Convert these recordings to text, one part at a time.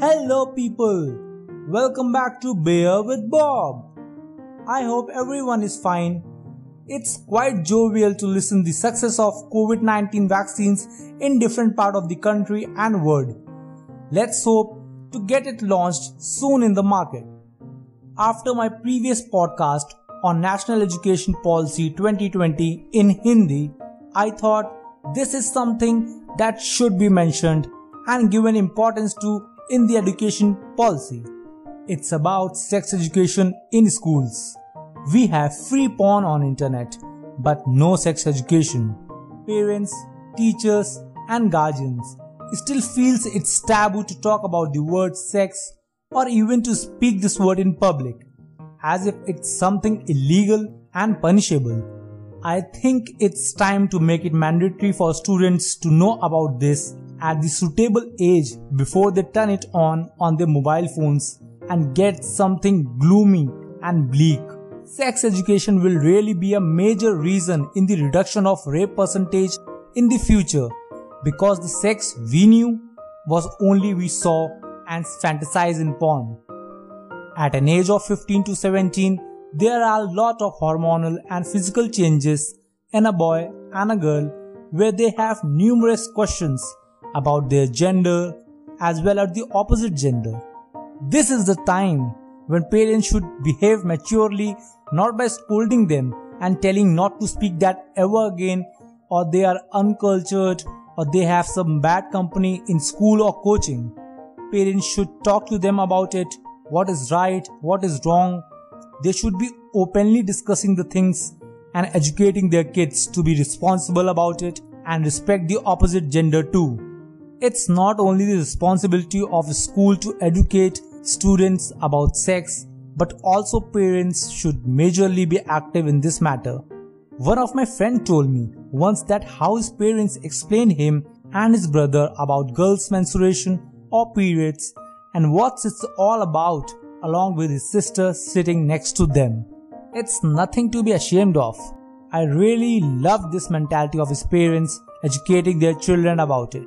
Hello, people. Welcome back to Beer with Bob. I hope everyone is fine. It's quite jovial to listen the success of COVID-19 vaccines in different part of the country and world. Let's hope to get it launched soon in the market. After my previous podcast on National Education Policy 2020 in Hindi, I thought this is something that should be mentioned and given importance to in the education policy. It's about sex education in schools. We have free porn on internet, but no sex education. Parents, teachers, and guardians still feels it's taboo to talk about the word sex or even to speak this word in public, as if it's something illegal and punishable. I think it's time to make it mandatory for students to know about this at the suitable age before they turn it on on their mobile phones and get something gloomy and bleak. Sex education will really be a major reason in the reduction of rape percentage in the future because the sex we knew was only we saw and fantasized in porn. At an age of 15 to 17, there are a lot of hormonal and physical changes in a boy and a girl where they have numerous questions about their gender as well as the opposite gender. This is the time when parents should behave maturely not by scolding them and telling not to speak that ever again or they are uncultured or they have some bad company in school or coaching. Parents should talk to them about it, what is right, what is wrong. They should be openly discussing the things and educating their kids to be responsible about it and respect the opposite gender too. It's not only the responsibility of a school to educate students about sex, but also parents should majorly be active in this matter. One of my friends told me once that how his parents explained him and his brother about girls' menstruation or periods and what it's all about along with his sister sitting next to them. It's nothing to be ashamed of. I really love this mentality of his parents educating their children about it.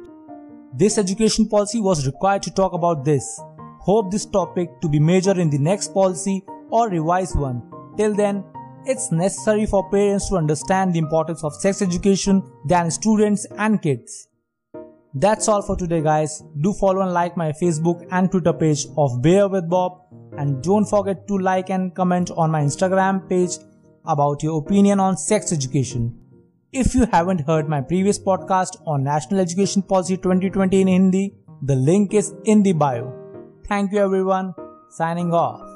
This education policy was required to talk about this. Hope this topic to be major in the next policy or revised one. Till then, it's necessary for parents to understand the importance of sex education than students and kids. That's all for today guys. Do follow and like my Facebook and Twitter page of Bear with Bob and don't forget to like and comment on my Instagram page about your opinion on sex education. If you haven't heard my previous podcast on National Education Policy 2020 in Hindi, the link is in the bio. Thank you everyone. Signing off.